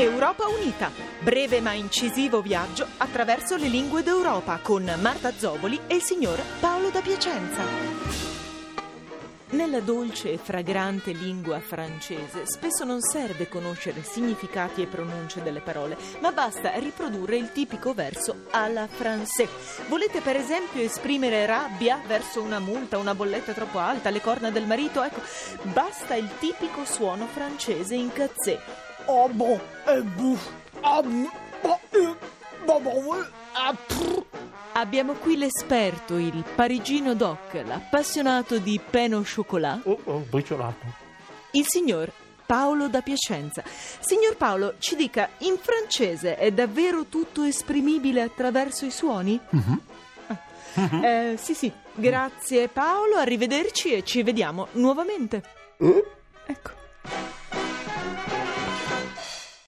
Europa Unita, breve ma incisivo viaggio attraverso le lingue d'Europa con Marta Zoboli e il signor Paolo da Piacenza. Nella dolce e fragrante lingua francese spesso non serve conoscere significati e pronunce delle parole, ma basta riprodurre il tipico verso alla français. Volete per esempio esprimere rabbia verso una multa, una bolletta troppo alta, le corna del marito? Ecco, basta il tipico suono francese in cazzè. Oh euh, ah, prr. Abbiamo qui l'esperto, il parigino doc, l'appassionato di au chocolat, Oh, oh, briciolato. il signor Paolo da Piacenza. Signor Paolo, ci dica, in francese è davvero tutto esprimibile attraverso i suoni? Ah. Eh, sì, sì. Grazie Paolo, arrivederci e ci vediamo nuovamente. Ecco.